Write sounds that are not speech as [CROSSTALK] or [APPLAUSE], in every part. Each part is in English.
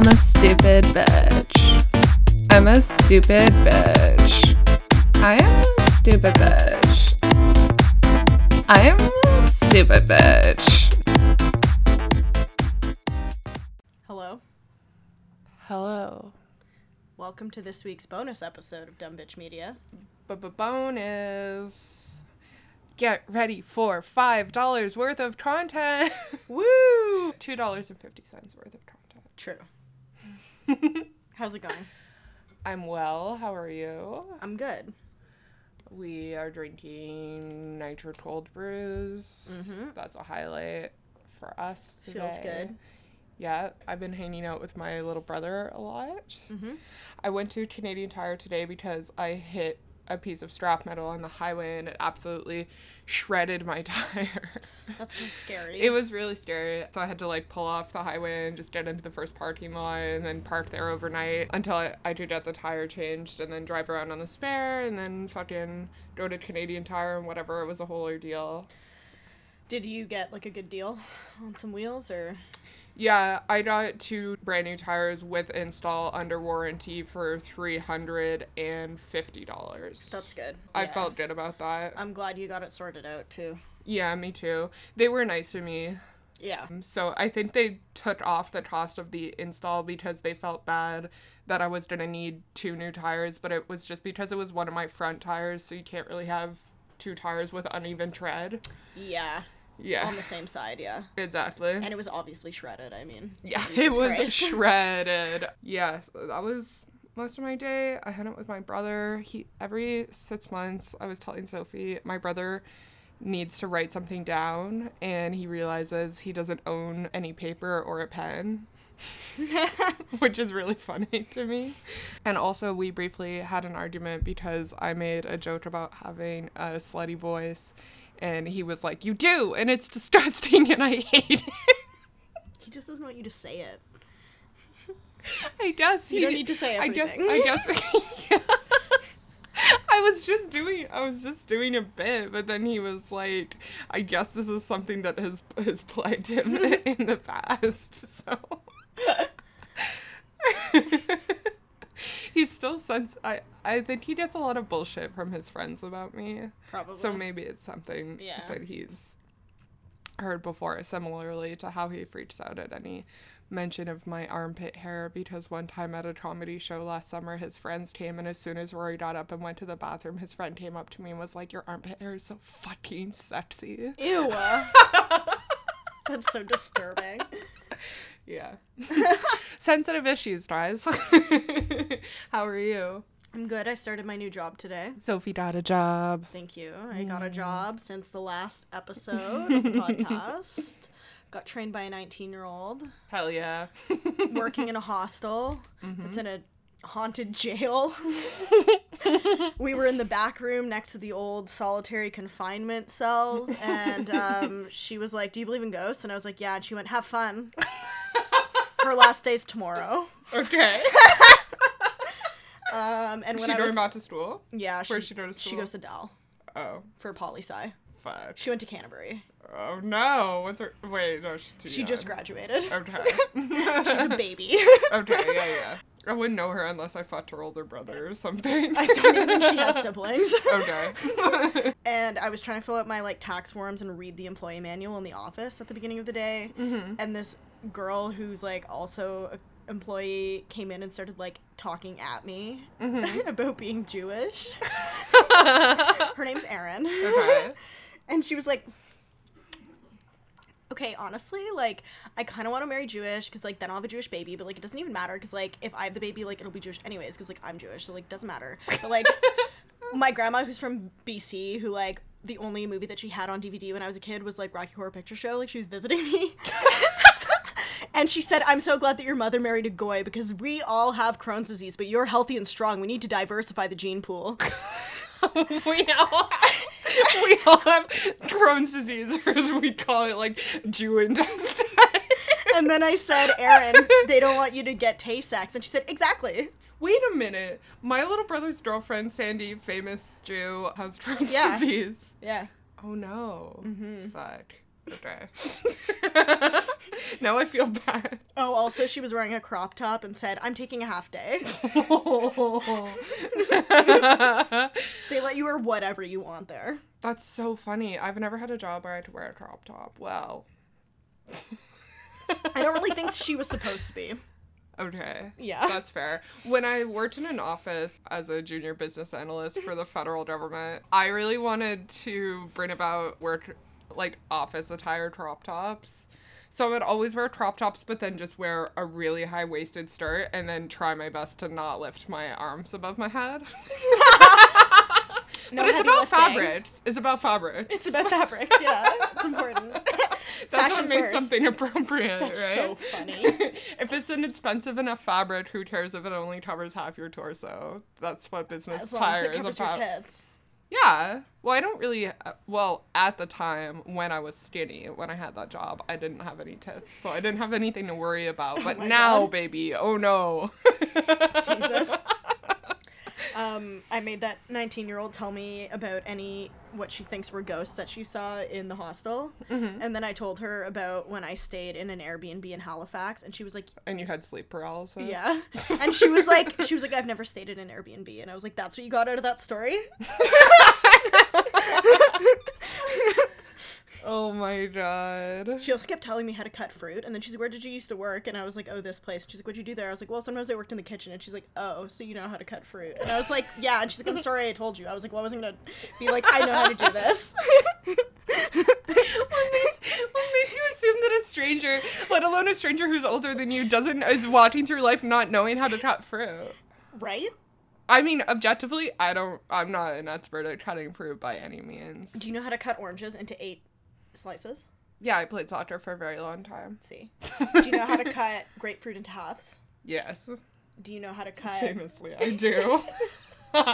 I'm a stupid bitch. I'm a stupid bitch. I am a stupid bitch. I am a stupid bitch. Hello. Hello. Welcome to this week's bonus episode of Dumb Bitch Media. Bonus. Get ready for five dollars worth of content. [LAUGHS] Woo! Two dollars and fifty cents worth of content. True. [LAUGHS] How's it going? I'm well. How are you? I'm good. We are drinking nitro cold brews. Mhm. That's a highlight for us today. Feels good. Yeah, I've been hanging out with my little brother a lot. Mhm. I went to Canadian Tire today because I hit a piece of strap metal on the highway and it absolutely shredded my [LAUGHS] tire. That's so scary. It was really scary. So I had to like pull off the highway and just get into the first parking lot and then park there overnight until I, I could get the tire changed and then drive around on the spare and then fucking go to Canadian Tire and whatever. It was a whole ordeal. Did you get like a good deal on some wheels or? Yeah, I got two brand new tires with install under warranty for three hundred and fifty dollars. That's good. I Yeah. felt good about that. I'm glad you got it sorted out too. Yeah, me too. They were nice to me. Yeah. Um, so I think they took off the cost of the install because they felt bad that I was gonna need two new tires, but it was just because it was one of my front tires, so you can't really have two tires with uneven tread. Yeah. Yeah, On the same side, yeah. exactly. And it was obviously shredded. I mean. yeah, [LAUGHS] Jesus it was Christ. [LAUGHS] shredded. Yeah, so that was most of my day. I hung out with my brother. He every six months, I was telling Sophie, my brother needs to write something down, and he realizes he doesn't own any paper or a pen. [LAUGHS] which is really funny to me. And also, we briefly had an argument because I made a joke about having a slutty voice, and he was like, You do, and it's disgusting, and I hate it. he just doesn't want you to say it. I guess You he don't need to say it. I guess everything. I guess [LAUGHS] yeah. I was just doing I was just doing a bit, but then he was like, I guess this is something that has has plagued him [LAUGHS] in the past. So [LAUGHS] [LAUGHS] he still sends I I think he gets a lot of bullshit from his friends about me. Probably. So maybe it's something Yeah. that he's heard before, similarly to how he freaks out at any mention of my armpit hair because one time at a comedy show last summer his friends came and as soon as Rory got up and went to the bathroom his friend came up to me and was like your armpit hair is so fucking sexy. Ew. [LAUGHS] That's so disturbing. [LAUGHS] Yeah. [LAUGHS] Sensitive issues, guys. [LAUGHS] how are you? I'm good. I started my new job today. Sophie got a job. Thank you. I got a job since the last episode [LAUGHS] of the podcast. Got trained by a 19 year old Hell yeah. working in a hostel that's in a haunted jail. we were in the back room next to the old solitary confinement cells, and um, she was like, Do you believe in ghosts? And I was like, Yeah. And she went, Have fun. Her last day's tomorrow. okay. [LAUGHS] Um, and when she I going was, back to school? yeah, Where's she, she going to she goes to Dal Oh, for poli sci. fuck. She went to Canterbury. Oh no, what's her? Wait, no, she's too She young. just graduated. Okay. [LAUGHS] She's a [LAUGHS] baby. okay, yeah, yeah. I wouldn't know her unless I fucked her older brother or something. I don't even think she has siblings. okay. and I was trying to fill out my like tax forms and read the employee manual in the office at the beginning of the day. Mm-hmm. And this girl who's like also a employee came in and started like talking at me Mm-hmm. [LAUGHS] about being Jewish. [LAUGHS] Her name's Erin. okay. [LAUGHS] and she was like okay honestly like i kind of want to marry jewish because like then i'll have a jewish baby but like it doesn't even matter because like if i have the baby like it'll be jewish anyways because like i'm jewish so like doesn't matter but like my grandma who's from bc who like the only movie that she had on dvd when i was a kid was like rocky horror picture show like she was visiting me And she said, I'm so glad that your mother married a goy because we all have Crohn's disease, but you're healthy and strong. We need to diversify the gene pool. [LAUGHS] we all have, we all have Crohn's disease, or as we call it, like Jew intestine. And then I said, Erin, they don't want you to get Tay-Sachs. And she said, exactly. Wait a minute. My little brother's girlfriend, Sandy, famous Jew, has Crohn's Yeah. disease. Yeah. Oh no. Mm-hmm. Fuck. Okay. [LAUGHS] now I feel bad. Oh, also, she was wearing a crop top and said, I'm taking a half day. [LAUGHS] They let you wear whatever you want there. That's so funny. I've never had a job where I had to wear a crop top. Well, [LAUGHS] I don't really think she was supposed to be. okay. Yeah. That's fair. When I worked in an office as a junior business analyst for the federal government, I really wanted to bring about work like office attire crop tops. So I would always wear crop tops, but then just wear a really high waisted skirt and then try my best to not lift my arms above my head. [LAUGHS] [LAUGHS] No but it's about lifting. fabrics. It's about fabrics. It's about fabrics, yeah. It's important. [LAUGHS] That's Fashion what makes something appropriate, That's right? so funny. if it's an expensive enough fabric, who cares if it only covers half your torso? That's what business As long as attire it is covers your about. tits. Yeah. Well, I don't really. uh, Well, at the time when I was skinny, when I had that job, I didn't have any tits, so I didn't have anything to worry about. [LAUGHS] But my now, God. baby, oh no. [LAUGHS] Jesus. Um, I made that 19 year old tell me about any what she thinks were ghosts that she saw in the hostel. Mm-hmm. And then I told her about when I stayed in an Airbnb in Halifax, and she was like, And you had sleep paralysis. Yeah. And she was like, she was like, I've never stayed in an Airbnb. And I was like, that's what you got out of that story? [LAUGHS] Oh my god. She also kept telling me how to cut fruit. And then she's like, where did you used to work? And I was like, oh, this place. And she's like, what'd you do there? I was like, well, sometimes I worked in the kitchen. And she's like, oh, so you know how to cut fruit. And I was like, yeah. And she's like, I'm [LAUGHS] sorry I told you. I was like, well, I wasn't going to be like, I know how to do this. [LAUGHS] what makes what makes you assume that a stranger, let alone a stranger who's older than you, doesn't is walking through life not knowing how to cut fruit? right? I mean, objectively, I don't. I'm not an expert at cutting fruit by any means. Do you know how to cut oranges into eight slices? Yeah, I played soccer for a very long time. See. [LAUGHS] Do you know how to cut grapefruit into halves? Yes, Do you know how to [LAUGHS] cut famously, I do. [LAUGHS]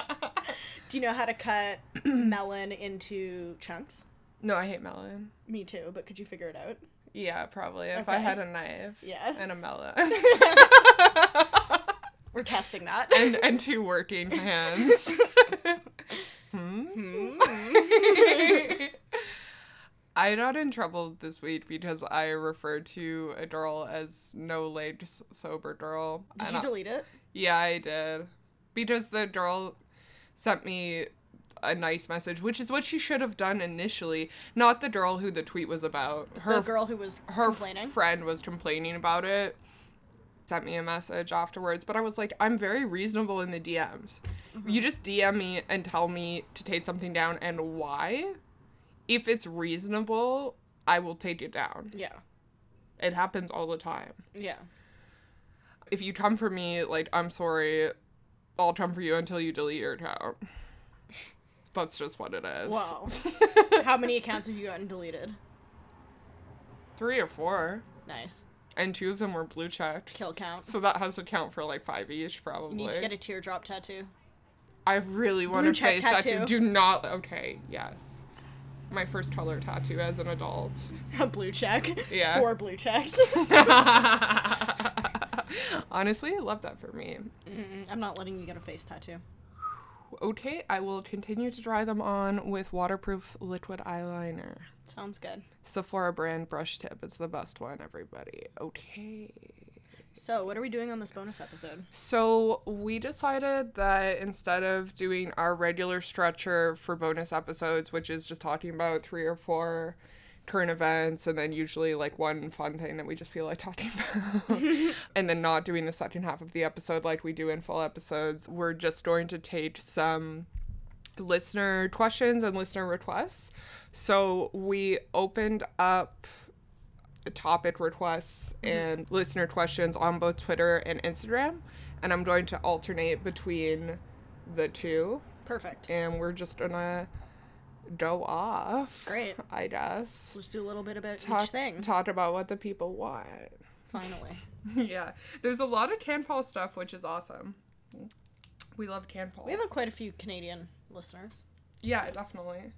Do you know how to cut [CLEARS THROAT] melon into chunks? no, I hate melon. Me too, but could you figure it out? Yeah, probably if I Okay. had a knife. Yeah. And a melon. We're testing that. and and two working hands. I got in trouble this week because I referred to a girl as no legs sober girl. Did you I- delete it? yeah, I did. Because the girl sent me a nice message, which is what she should have done initially. Not the girl who the tweet was about. Her the girl who was her complaining. friend was complaining about it sent me a message afterwards but i was like i'm very reasonable in the dms Mm-hmm. you just dm me and tell me to take something down and why if it's reasonable i will take it down yeah. it happens all the time Yeah. if you come for me like i'm sorry i'll come for you until you delete your account [LAUGHS] that's just what it is Wow. [LAUGHS] How many accounts have you gotten deleted? three or four Nice. and two of them were blue checks Kill count. so that has to count for like five each probably You need to get a teardrop tattoo. I really want Blue a face tattoo. tattoo. Do not. Okay, yes. My first color tattoo as an adult. [LAUGHS] A blue check. Yeah. Four blue checks. [LAUGHS] Honestly, I love that for me. Mm-mm, I'm not letting you get a face tattoo. Okay, I will continue to dry them on with waterproof liquid eyeliner. Sounds good. Sephora brand brush tip. It's the best one, everybody. Okay. So, what are we doing on this bonus episode? So we decided that instead of doing our regular structure for bonus episodes, which is just talking about three or four current events and then usually like one fun thing that we just feel like [LAUGHS] talking about, [LAUGHS] and then not doing the second half of the episode like we do in full episodes, we're just going to take some listener questions and listener requests. So we opened up topic requests mm-hmm. and listener questions on both Twitter and Instagram, and I'm going to alternate between the two, Perfect. and we're just gonna go off. Great. I guess. Let's do a little bit about Talk, each thing. talk about what the people want. Finally. [LAUGHS] yeah, there's a lot of CanPoli stuff, which is awesome. We love CanPoli. We have quite a few Canadian listeners. Yeah, definitely.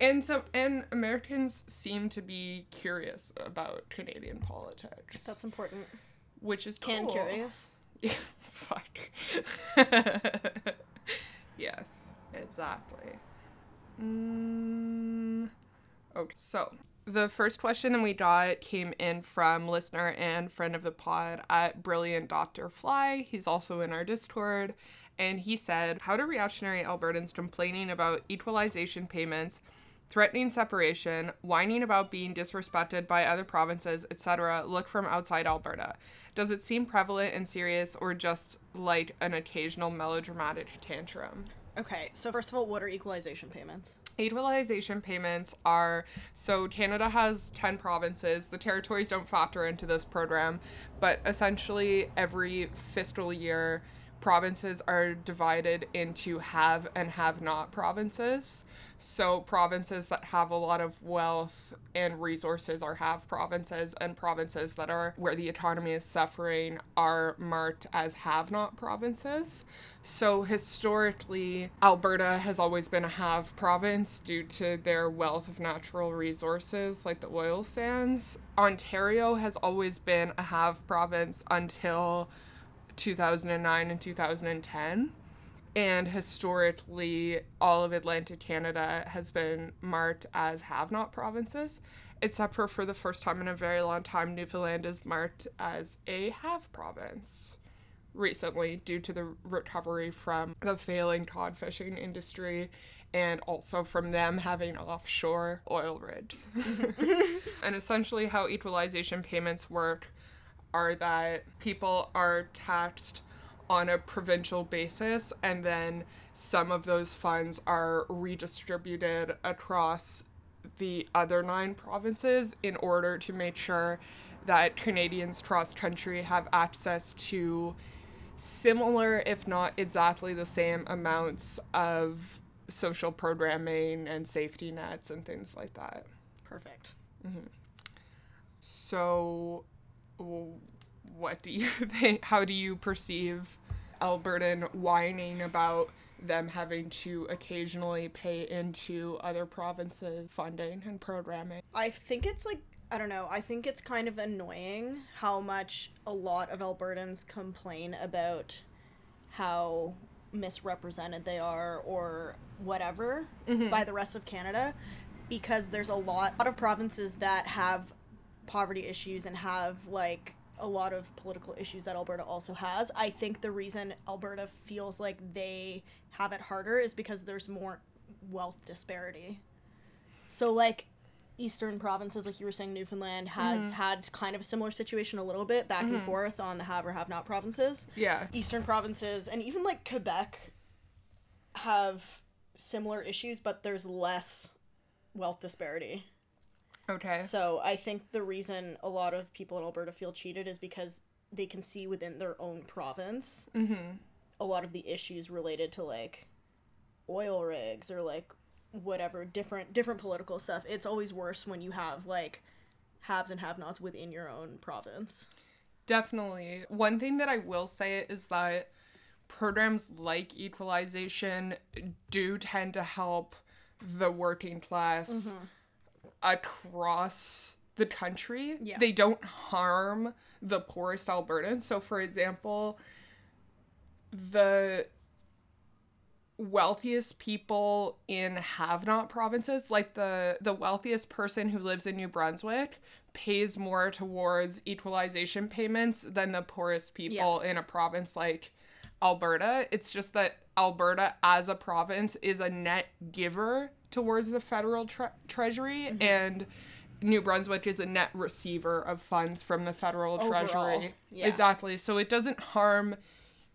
And some and Americans seem to be curious about Canadian politics, That's important. which is Can cool. curious. Yeah, [LAUGHS] fuck. [LAUGHS] yes, exactly. Mm, okay, so The first question that we got came in from listener and friend of the pod at Brilliant Dr. Fly. He's also in our Discord. And he said, How do reactionary Albertans complaining about equalization payments, threatening separation, whining about being disrespected by other provinces, etc., look from outside Alberta? Does it seem prevalent and serious or just like an occasional melodramatic tantrum? Okay, so first of all, what are equalization payments? Equalization payments are so Canada has 10 provinces. The territories don't factor into this program, but essentially every fiscal year, provinces are divided into have and have not provinces. So provinces that have a lot of wealth and resources are have provinces, and provinces that are where the economy is suffering are marked as have not provinces. So historically, Alberta has always been a have province due to their wealth of natural resources like the oil sands. Ontario has always been a have province until 2009 and 2010 and historically all of atlantic canada has been marked as have not provinces except for for the first time in a very long time newfoundland is marked as a have province recently due to the recovery from the failing cod fishing industry and also from them having offshore oil rigs. [LAUGHS] [LAUGHS] And essentially how equalization payments work are that people are taxed on a provincial basis and then some of those funds are redistributed across the other nine provinces in order to make sure that Canadians cross country have access to similar, if not exactly the same, amounts of social programming and safety nets and things like that. Perfect. Mm-hmm. So, w- what do you [LAUGHS] think? How do you perceive Albertan whining about them having to occasionally pay into other provinces' funding and programming? I think it's like I don't know. I think it's kind of annoying how much a lot of Albertans complain about how misrepresented they are or whatever mm-hmm. by the rest of Canada because there's a lot, a lot of provinces that have poverty issues and have like a lot of political issues that Alberta also has. I think the reason Alberta feels like they have it harder is because there's more wealth disparity. So like eastern provinces like you were saying Newfoundland has mm-hmm. had kind of a similar situation a little bit back and mm-hmm. forth on the have or have not provinces. Yeah. Eastern provinces and even like Quebec have similar issues but there's less wealth disparity. Okay. So I think the reason a lot of people in Alberta feel cheated is because they can see within their own province mm-hmm. a lot of the issues related to like oil rigs or like whatever different different political stuff. It's always worse when you have like haves and have-nots within your own province. Definitely. One thing that I will say is that programs like equalization do tend to help the working class mm-hmm. Across the country. Yeah. They don't harm the poorest Albertans. So, for example, the wealthiest people in have not provinces like the the wealthiest person who lives in New Brunswick pays more towards equalization payments than the poorest people in a province like Alberta it's just that Alberta as a province is a net giver towards the federal tre- treasury mm-hmm. and New Brunswick is a net receiver of funds from the federal Overall, treasury yeah. exactly so it doesn't harm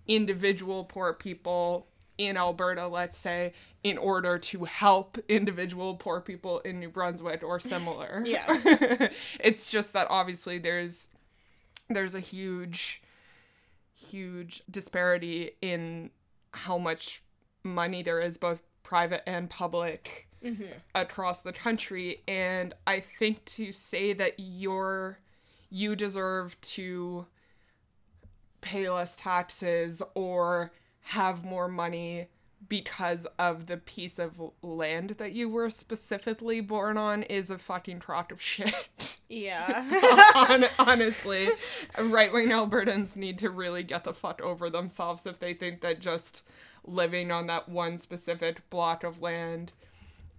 individual poor people in Alberta, let's say, in order to help individual poor people in New Brunswick or similar. [LAUGHS] Yeah. [LAUGHS] it's just that obviously there's there's a huge huge disparity in how much money there is both private and public mm-hmm. across the country. And I think to say that you're you deserve to pay less taxes or have more money because of the piece of land that you were specifically born on is a fucking crock of shit. Yeah. [LAUGHS] Hon- honestly, right wing Albertans need to really get the fuck over themselves if they think that just living on that one specific block of land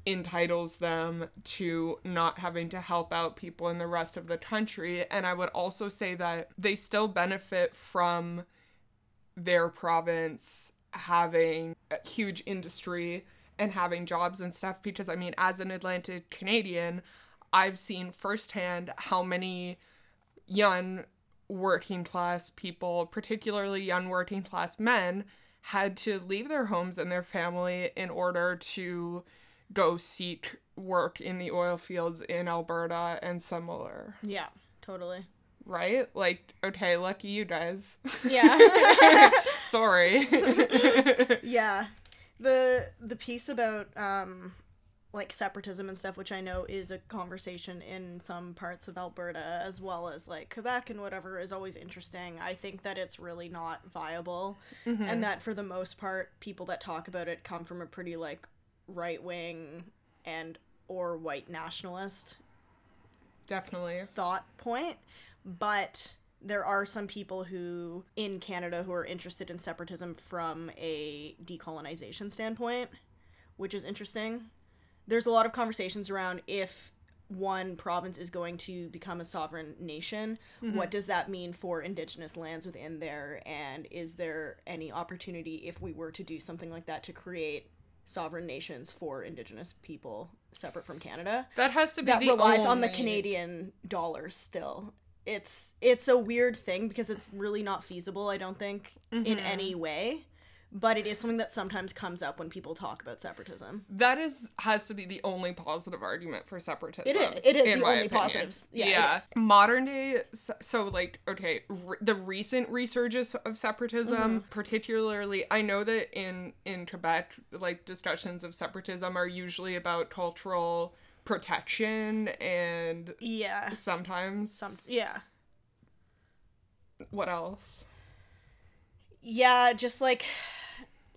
entitles them to not having to help out people in the rest of the country. And I would also say that they still benefit from their province having a huge industry and having jobs and stuff because I mean as an Atlantic Canadian I've seen firsthand how many young working class people particularly young working class men had to leave their homes and their family in order to go seek work in the oil fields in Alberta and similar Yeah, totally. Right like okay lucky you guys Yeah. [LAUGHS] sorry [LAUGHS] yeah. The the piece about um like separatism and stuff, which I know is a conversation in some parts of Alberta as well as like Quebec and whatever, is always interesting. I think that it's really not viable, and that for the most part, people that talk about it come from a pretty like right wing and or white nationalist definitely thought point, but there are some people who in Canada who are interested in separatism from a decolonization standpoint, which is interesting. There's a lot of conversations around if one province is going to become a sovereign nation, mm-hmm. what does that mean for indigenous lands within there and is there any opportunity if we were to do something like that to create sovereign nations for indigenous people separate from Canada? that has to be that the relies on the Canadian dollar still. It's it's a weird thing because it's really not feasible, I don't think, in Mm-hmm. any way. But it is something that sometimes comes up when people talk about separatism. That is has to be the only positive argument for separatism. It is. It is in the only opinion. positives. Yeah, is. Modern day, so, so like okay, re- the recent resurgence of separatism, Mm-hmm. particularly, I know that in in Quebec, like discussions of separatism are usually about cultural protection and Yeah. sometimes Some yeah. what else? Yeah, just like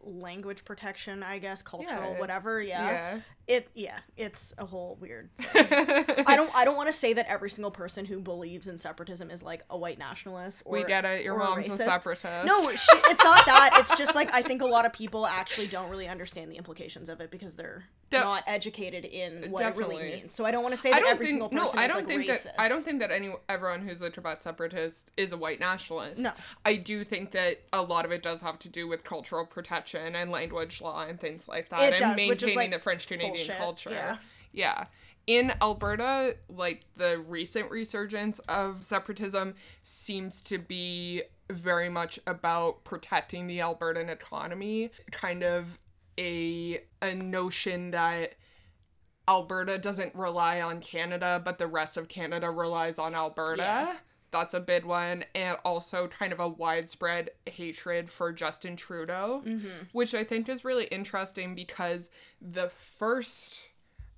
language protection, I guess, cultural, it's- whatever. Yeah. yeah. It yeah, it's a whole weird thing. [LAUGHS] I don't I don't want to say that every single person who believes in separatism is like a white nationalist or We get it. Your mom's a racist. separatist. No, she, it's not that. It's just like I think a lot of people actually don't really understand the implications of it because they're De- not educated in what it really means. So I don't want to say that every think single no. I don't like think racist. that I don't think that any everyone who's a Tibet separatist is a white nationalist. No. I do think that a lot of it does have to do with cultural protection and language law and things like that, It and does, maintaining is, like, the French Canadian bullshit, culture. yeah. Yeah. In Alberta, like the recent resurgence of separatism seems to be very much about protecting the Albertan economy, kind of a a notion that Alberta doesn't rely on Canada, but the rest of Canada relies on Alberta. Yeah. That's a big one. And also kind of a widespread hatred for Justin Trudeau, mm-hmm. which I think is really interesting because the first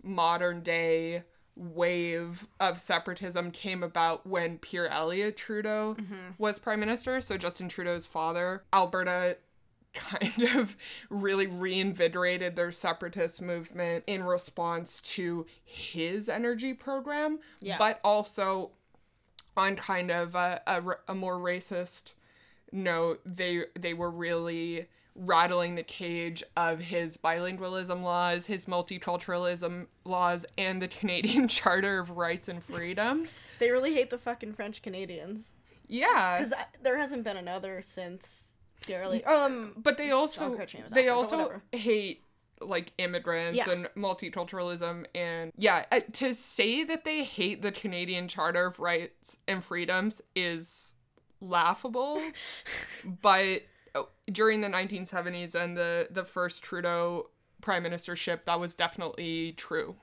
modern day wave of separatism came about when Pierre Elliott Trudeau mm-hmm. was prime minister. So Justin Trudeau's father, Alberta [LAUGHS] kind of really reinvigorated their separatist movement in response to his energy program, Yeah. but also on kind of a a more racist note, they they were really rattling the cage of his bilingualism laws, his multiculturalism laws, and the [LAUGHS] Canadian Charter of Rights and Freedoms. They really hate the fucking French Canadians Yeah. because there hasn't been another since Pierre Elliott. Um, but they also Jean Chrétien was they also hate like immigrants Yeah. and multiculturalism and yeah to say that they hate the Canadian Charter of Rights and Freedoms is laughable [LAUGHS] but uh, during the 1970s and the the first Trudeau prime ministership that was definitely true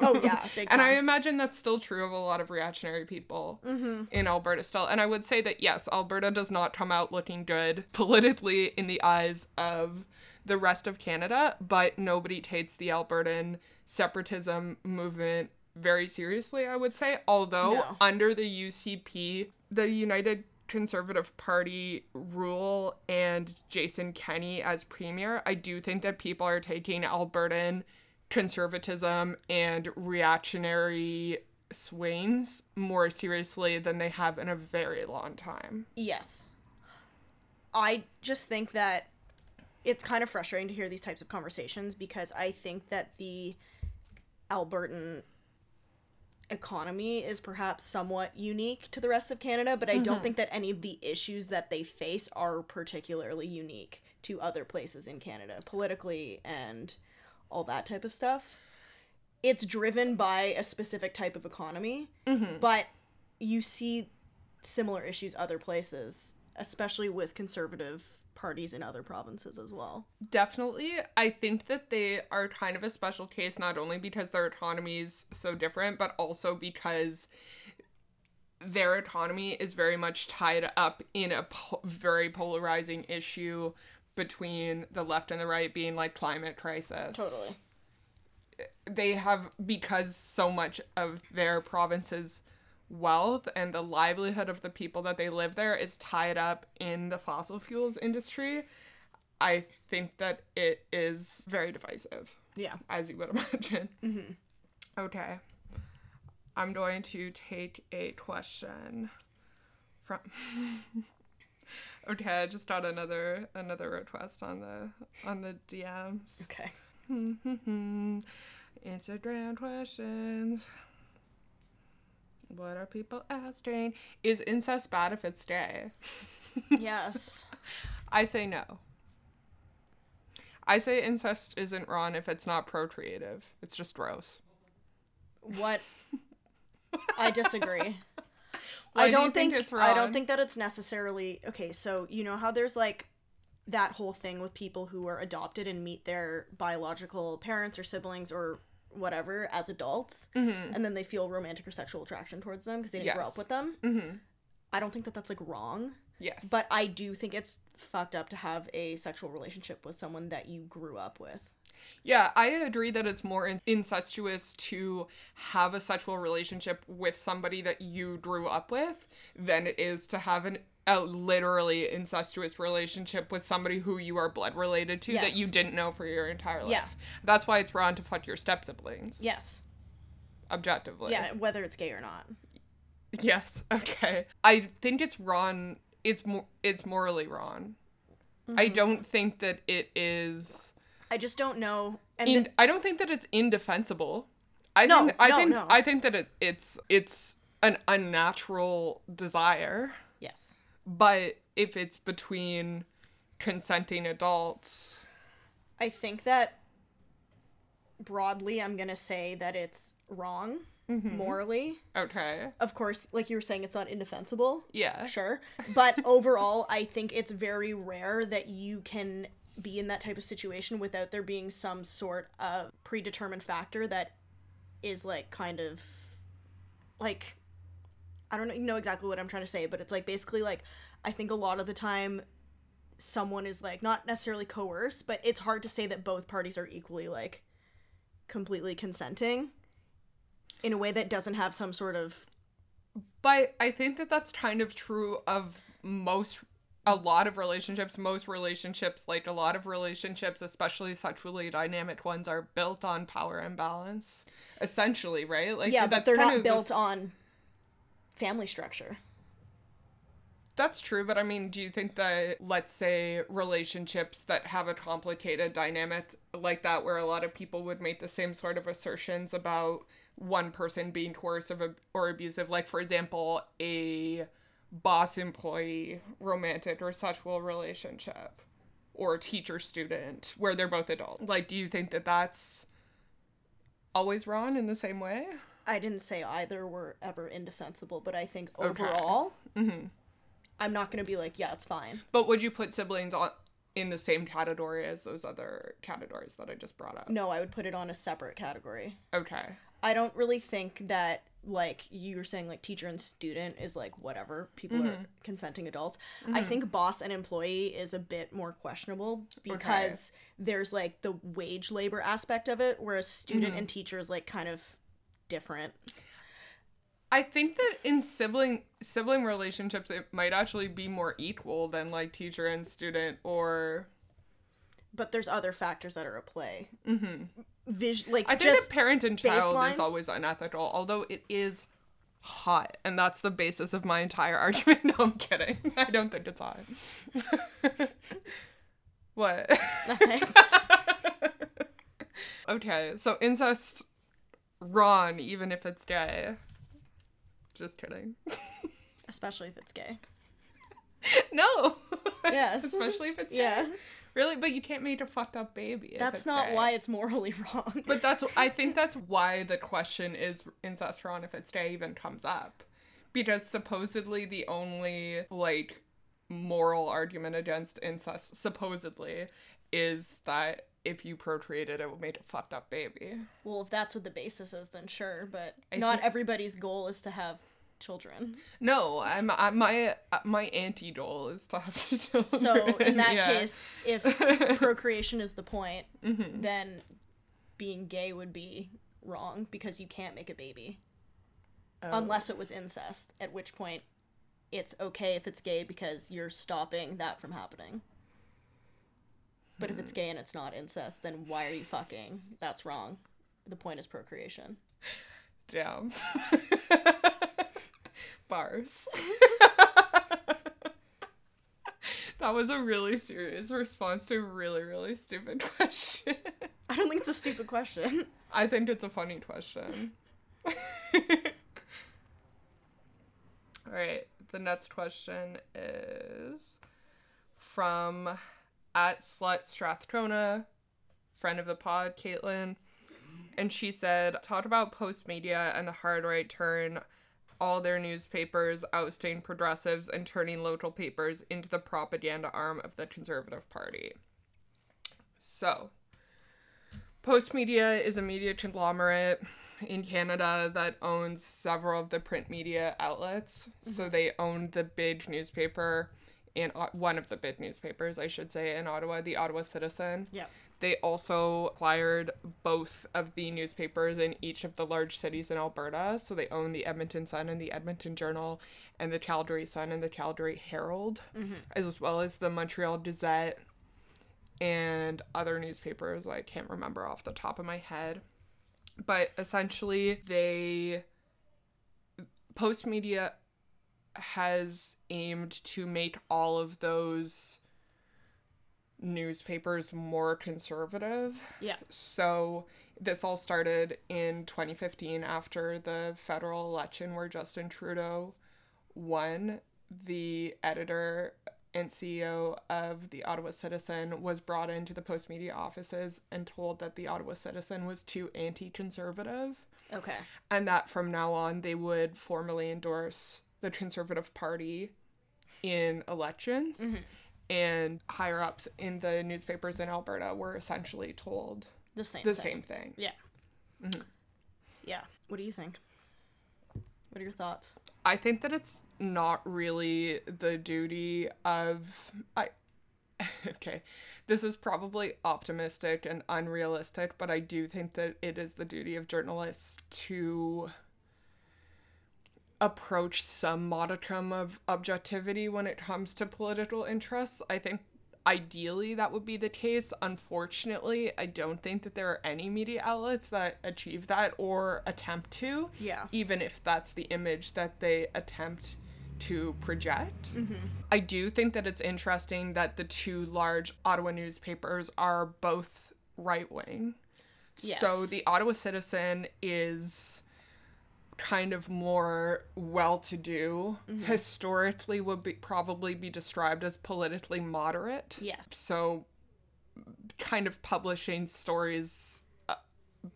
oh yeah, [LAUGHS] and I imagine that's still true of a lot of reactionary people Mm-hmm. in Alberta still. And I would say that yes, Alberta does not come out looking good politically in the eyes of the rest of Canada, but nobody takes the Albertan separatism movement very seriously, I would say. Although No. under the UCP, the United Conservative Party rule and Jason Kenney as premier, I do think that people are taking Albertan conservatism and reactionary swings more seriously than they have in a very long time. Yes. I just think that it's kind of frustrating to hear these types of conversations because I think that the Albertan economy is perhaps somewhat unique to the rest of Canada, but I don't mm-hmm. think that any of the issues that they face are particularly unique to other places in Canada, politically and all that type of stuff. It's driven by a specific type of economy, mm-hmm. but you see similar issues other places, especially with conservative parties in other provinces as well. Definitely. I think that they are kind of a special case, not only because their economy is so different, but also because their economy is very much tied up in a po- very polarizing issue between the left and the right, being like climate crisis. Totally. They have, because so much of their province's wealth and the livelihood of the people that they live there is tied up in the fossil fuels industry. I think that it is very divisive, Yeah. as you would [LAUGHS] imagine. Mm-hmm. Okay. I'm going to take a question from. [LAUGHS] okay, I just got another another request on the on the DMs. Okay. [LAUGHS] Instagram questions. What are people asking? Is incest bad if it's gay? yes. [LAUGHS] I say no. I say incest isn't wrong if it's not procreative. It's just gross. What? I disagree. [LAUGHS] Why I do don't think think, it's I don't think that it's necessarily okay. So you know how there's like that whole thing with people who are adopted and meet their biological parents or siblings or whatever as adults, and then they feel romantic or sexual attraction towards them because they didn't grow Mm-hmm. Up with them. Mm-hmm. I don't think that that's like wrong, Yes. but I do think it's fucked up to have a sexual relationship with someone that you grew up with. Yeah, I agree that it's more in- incestuous to have a sexual relationship with somebody that you grew up with than it is to have an a literally incestuous relationship with somebody who you are blood related to that you didn't know for your entire life. Yeah. That's why it's wrong to fuck your step siblings. Yes. Objectively. Yeah, whether it's gay or not. Yes. [LAUGHS] Okay. I think it's wrong. It's more. It's morally wrong. I Mm-hmm. don't think that it is. I just don't know. And In, I don't think that it's indefensible. I No, think I no, think no. I think that it, it's it's an unnatural desire, yes. But if it's between consenting adults, I think that broadly, I'm gonna say that it's wrong mm-hmm. morally. okay, Of course, like you were saying, it's not indefensible. yeah, Sure. But [LAUGHS] overall, I think it's very rare that you can be in that type of situation without there being some sort of predetermined factor that is like kind of like I don't know exactly what I'm trying to say, but it's like basically like I think a lot of the time someone is like not necessarily coerced, but it's hard to say that both parties are equally like completely consenting in a way that doesn't have some sort of But I think that that's kind of true of most a lot of relationships, most relationships, like a lot of relationships, especially sexually dynamic ones, are built on power imbalance. Essentially, right? Like yeah, but that's they're kind not of built this- on family structure. That's true, but I mean, do you think that, let's say, relationships that have a complicated dynamic like that, where a lot of people would make the same sort of assertions about one person being coercive or abusive, like, for example, a boss employee romantic or sexual relationship, or teacher student, where they're both adults? Like, do you think that that's always wrong in the same way? I didn't say either were ever indefensible, but I think Okay. overall, mm-hmm. I'm not going to be like, yeah, it's fine. But would you put siblings on in the same category as those other categories that I just brought up? No, I would put it on a separate category. Okay. I don't really think that, like, you were saying, like, teacher and student is like whatever. People are mm-hmm. consenting adults. I mm-hmm. think boss and employee is a bit more questionable because there's, like, the wage labor aspect of it, whereas student and teacher is, like, kind of different. I think that in sibling sibling relationships it might actually be more equal than like teacher and student or But there's other factors that are at play. Mm-hmm. Vis- like, I think that parent and child is always unethical, although it is hot and that's the basis of my entire [LAUGHS] argument. No, I'm kidding. [LAUGHS] I don't think it's hot. [LAUGHS] what? nothing. Okay, so incest wrong, even if it's gay. Just kidding. [LAUGHS] Especially if it's gay. [LAUGHS] no. Yes. Especially if it's Yeah. gay. Really, but you can't make a fucked up baby. if That's not gay. why it's morally [LAUGHS] wrong. But that's I think that's why the question is incest wrong if it's gay even comes up. Because supposedly the only like moral argument against incest supposedly is that if you procreated it would make a fucked up baby. well, if that's what the basis is, then sure. But I not think- everybody's goal is to have children. No, I'm, i my uh, my anti goal is to have [LAUGHS] children. So in that yeah. case, if [LAUGHS] procreation is the point, Mm-hmm. then being gay would be wrong because you can't make a baby Oh. unless it was incest. At which point, it's okay if it's gay because you're stopping that from happening. But if it's mm. gay and it's not incest, then why are you fucking? That's wrong. The point is procreation. Damn. [LAUGHS] Bars. [LAUGHS] that was a really serious response to a really, really stupid [LAUGHS] question. I don't think it's a stupid question. I think it's a funny question. Alright, the next question is from at Slut Strathcona, friend of the pod, Caitlin. And she said, talk about post media and the hard right turn all their newspapers ousting progressives and turning local papers into the propaganda arm of the Conservative Party. So, Post Media is a media conglomerate in Canada that owns several of the print media outlets. So mm-hmm. they own the big newspaper in one of the big newspapers, I should say, in Ottawa, the Ottawa Citizen. Yeah. They also acquired both of the newspapers in each of the large cities in Alberta. So they own the Edmonton Sun and the Edmonton Journal, and the Calgary Sun and the Calgary Herald, mm-hmm. as well as the Montreal Gazette and other newspapers I can't remember off the top of my head. But essentially, they. Post Media has aimed to make all of those newspapers more conservative. Yeah. So this all started in 2015 after the federal election where Justin Trudeau won. The editor and CEO of the Ottawa Citizen was brought into the Post Media offices and told that the Ottawa Citizen was too anti conservative Okay. and that from now on they would formally endorse the Conservative Party in elections. Mm-hmm. And higher ups in the newspapers in Alberta were essentially told The same. the thing. same thing. Yeah. Mm-hmm. Yeah. What do you think? What are your thoughts? I think that it's not really the duty of I [LAUGHS] okay. This is probably optimistic and unrealistic, but I do think that it is the duty of journalists to approach some modicum of objectivity when it comes to political interests. I think ideally that would be the case. Unfortunately, I don't think that there are any media outlets that achieve that or attempt to Yeah. even if that's the image that they attempt to project. Mm-hmm. I do think that it's interesting that the two large Ottawa newspapers are both right wing. Yes. So the Ottawa Citizen is kind of more well to do. Historically would be probably be described as politically moderate Yeah. so kind of publishing stories uh,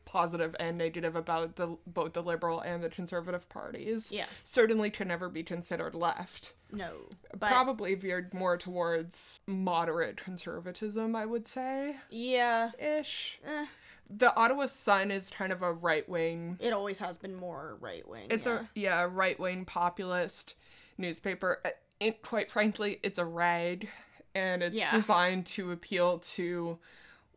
positive and negative about the both the liberal and the conservative parties Yeah. certainly could never be considered left No. But probably veered more towards moderate conservatism i would say yeah. ish Eh, the ottawa sun is kind of a right wing it always has been more right wing. it's yeah. a yeah right wing populist newspaper. Uh, It quite frankly, it's a rag, and it's Yeah. designed to appeal to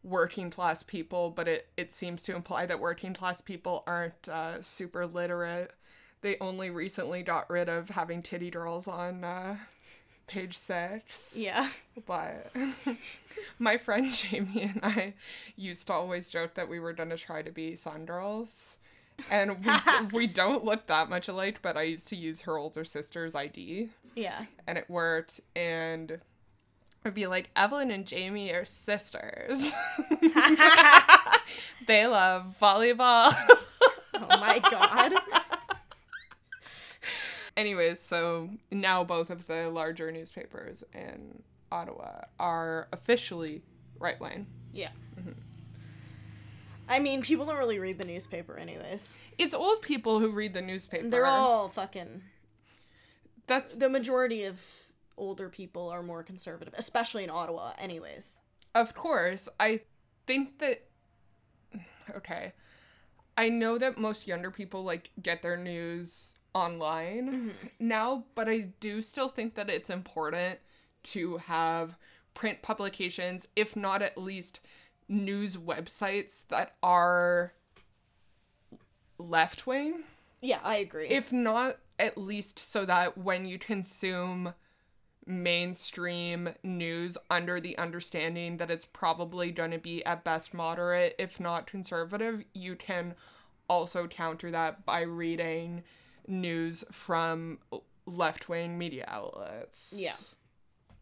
working class people, but it it seems to imply that working class people aren't uh, super literate. They only recently got rid of having titty girls on uh, page six. Yeah. But [LAUGHS] my friend Jamie and I used to always joke that we were gonna try to be sun girls. And we, [LAUGHS] we don't look that much alike, but I used to use her older sister's ID Yeah. and it worked. And I'd be like, Evelyn and Jamie are sisters. [LAUGHS] they love volleyball. Oh my god. Anyways, so now both of the larger newspapers in Ottawa are officially right wing. Yeah. Mm-hmm. I mean, people don't really read the newspaper, anyways. It's old people who read the newspaper. They're all fucking. That's The majority of older people are more conservative, especially in Ottawa, anyways. Of course, I think that okay. I know that most younger people like get their news online mm-hmm. now, but I do still think that it's important to have print publications, if not at least news websites that are left wing Yeah, I agree. if not at least so that when you consume mainstream news under the understanding that it's probably going to be at best moderate if not conservative you can also counter that by reading news from left-wing media outlets Yeah.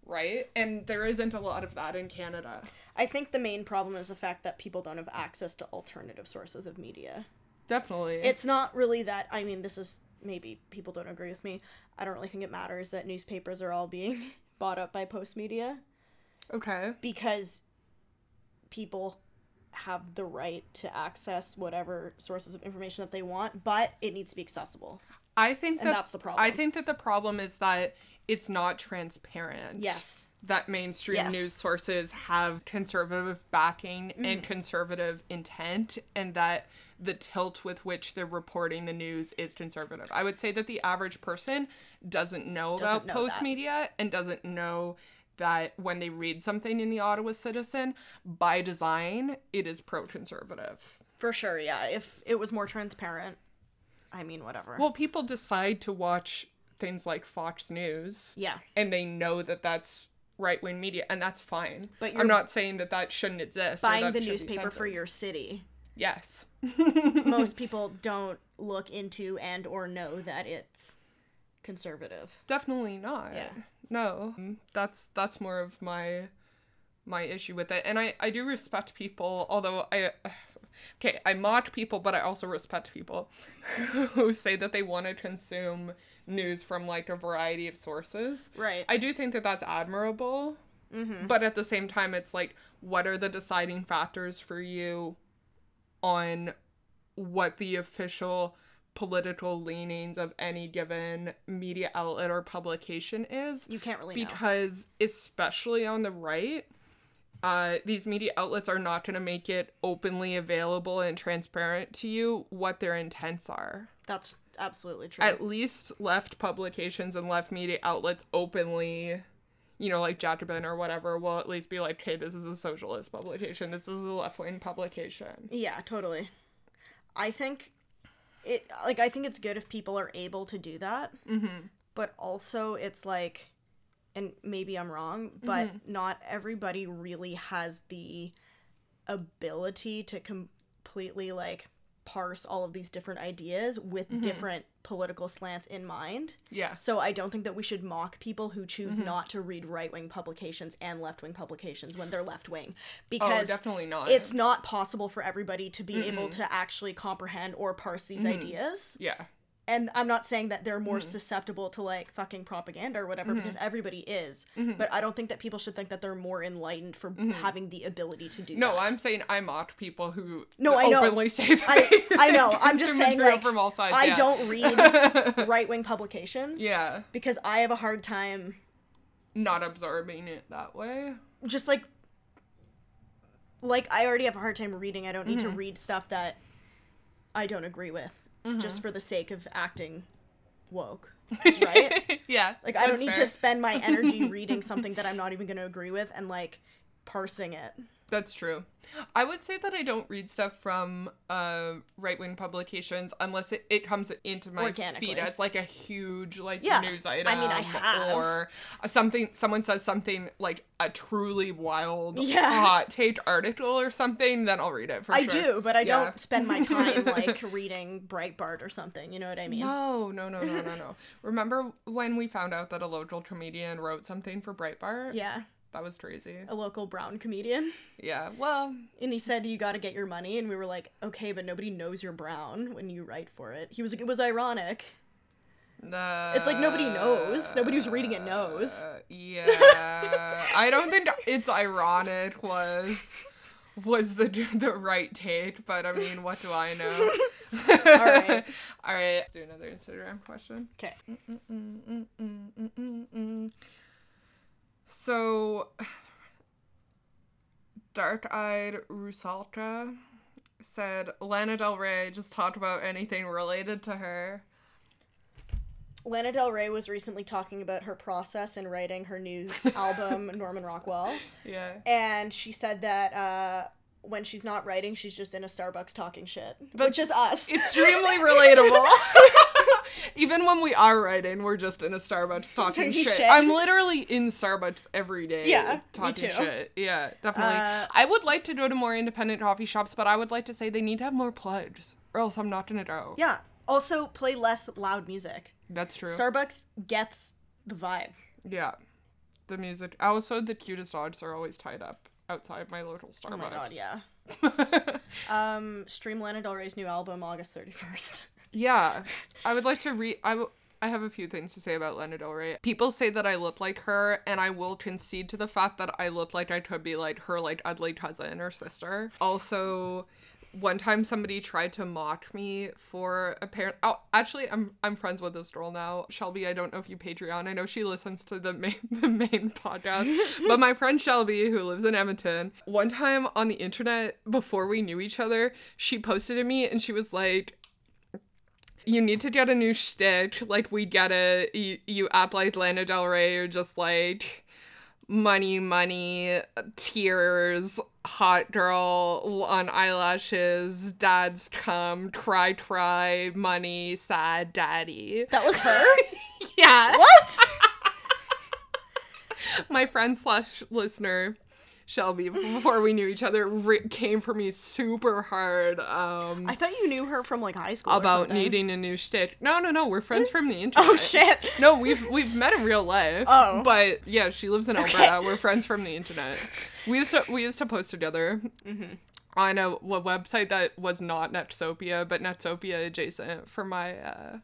right and there isn't a lot of that in canada I think the main problem is the fact that people don't have access to alternative sources of media. definitely It's not really that. I mean, this is maybe people don't agree with me. I don't really think it matters that newspapers are all being [LAUGHS] bought up by Postmedia okay because people have the right to access whatever sources of information that they want, but it needs to be accessible. i think And that that's the problem. i think that the problem is that it's not transparent Yes. that mainstream Yes. news sources have conservative backing Mm-hmm. and conservative intent and that the tilt with which they're reporting the news is conservative. I would say that the average person doesn't know Doesn't about know post that. media and doesn't know that when they read something in the Ottawa Citizen, by design, it is pro conservative. For sure, yeah. If it was more transparent, I mean, whatever. Well, people decide to watch things like Fox News. yeah. and they know that that's right wing media, and that's fine. But you're I'm not saying that that shouldn't exist. Buying the newspaper for your city. yes, [LAUGHS] Most people don't look into and or know that it's conservative. definitely not. Yeah. No, that's that's more of my my issue with it, and I I do respect people, although I. Okay, I mock people, but I also respect people [LAUGHS] who say that they want to consume news from like a variety of sources. Right. I do think that that's admirable. Mm-hmm. But at the same time, it's like, what are the deciding factors for you on what the official political leanings of any given media outlet or publication is? you can't really know. because, especially on the right, uh, these media outlets are not going to make it openly available and transparent to you what their intents are That's absolutely true. at least left publications and left media outlets openly, you know, like Jacobin or whatever, will at least be like, hey, this is a socialist publication. This is a left wing publication. yeah, totally. I think it like I think it's good if people are able to do that. Mm-hmm. But also it's like and maybe I'm wrong, but not everybody really has the ability to completely like parse all of these different ideas with different political slants in mind. Yeah. So I don't think that we should mock people who choose not to read right wing publications and left wing publications when they're left wing because Oh, definitely not. it's not possible for everybody to be able to actually comprehend or parse these Mm-hmm. ideas. Yeah. And I'm not saying that they're Mm-hmm. more susceptible to like fucking propaganda or whatever because everybody is. Mm-hmm. But I don't think that people should think that they're more enlightened for having the ability to do No, that. I'm saying I mock people who No, I know. openly say that I, I know. [LAUGHS] I'm just saying like from all sides. I yeah. don't read [LAUGHS] right wing publications. Yeah. Because I have a hard time Not absorbing it that way. just like like I already have a hard time reading. I don't need Mm-hmm. to read stuff that I don't agree with Mm-hmm. just for the sake of acting woke. [LAUGHS] Right? yeah. like I don't need fair. to spend my energy [LAUGHS] reading something that I'm not even going to agree with and like parsing it. That's true. I would say that I don't read stuff from uh, right wing publications unless it, it comes into my feed as like a huge like Yeah. news item. I mean, I have. Or something someone says something like a truly wild Yeah. hot take article or something, then I'll read it for I sure. do, but I Yeah. don't spend my time [LAUGHS] like reading Breitbart or something. You know what I mean? No, no, no, no, no, no. [LAUGHS] Remember when we found out that a local comedian wrote something for Breitbart? Yeah. That was crazy. a local brown comedian. Yeah. Well, And he said, You got to get your money. And we were like, Okay, but nobody knows you're brown when you write for it. He was like, It was ironic. uh, It's like nobody knows. Nobody who's reading it knows. Uh, yeah. I don't think it's ironic was was the the right take, but I mean, what do I know? [LAUGHS] All right. [LAUGHS] All right. Let's do another Instagram question. Okay. So, [SIGHS] Dark Eyed Rusalka said Lana Del Rey just talked about anything related to her. Lana Del Rey was recently talking about her process in writing her new [LAUGHS] album, Norman Rockwell. Yeah. And she said that uh, when she's not writing, she's just in a Starbucks talking shit, which That's is us. Extremely [LAUGHS] relatable. [LAUGHS] Even when we are writing, we're just in a Starbucks [LAUGHS] talking shit. shit. I'm literally in Starbucks every day. Yeah, me talking too. shit. Yeah, definitely. Uh, I would like to go to more independent coffee shops, but I would like to say they need to have more plugs, or else I'm not gonna go. yeah. Also, play less loud music. That's true. Starbucks gets the vibe. yeah, the music. Also, the cutest dogs are always tied up outside my local Starbucks. Oh my god, yeah. [LAUGHS] Um, stream Lana Del Rey's new album August 31st. Yeah, I would like to read. I. I have a few things to say about Lana Del Rey. People say that I look like her, and I will concede to the fact that I look like I could be like her, like ugly cousin or sister. Also, one time somebody tried to mock me for apparent. Oh, actually, I'm I'm friends with this girl now, Shelby. I don't know if you Patreon. I know she listens to the main [LAUGHS] the main podcast, [LAUGHS] but my friend Shelby, who lives in Edmonton, one time on the internet before we knew each other, she posted to me and she was like you need to get a new shtick. Like we get it. You you act like Lana Del Rey. You're just like money, money, tears, hot girl on eyelashes, dad's come, cry, cry, money, sad, daddy. That was her? [LAUGHS] Yeah. what? [LAUGHS] My friend slash listener. Shelby, before we knew each other, re- came for me super hard. Um, I thought you knew her from like high school. about needing a new shtick. No, no, no. We're friends from the [LAUGHS] internet. Oh shit. No, we've we've met in real life. Oh. But yeah, she lives in Alberta. We're friends from the internet. We used to we used to post together Mm-hmm. on a, a website that was not Nexopia, but Nexopia adjacent for my uh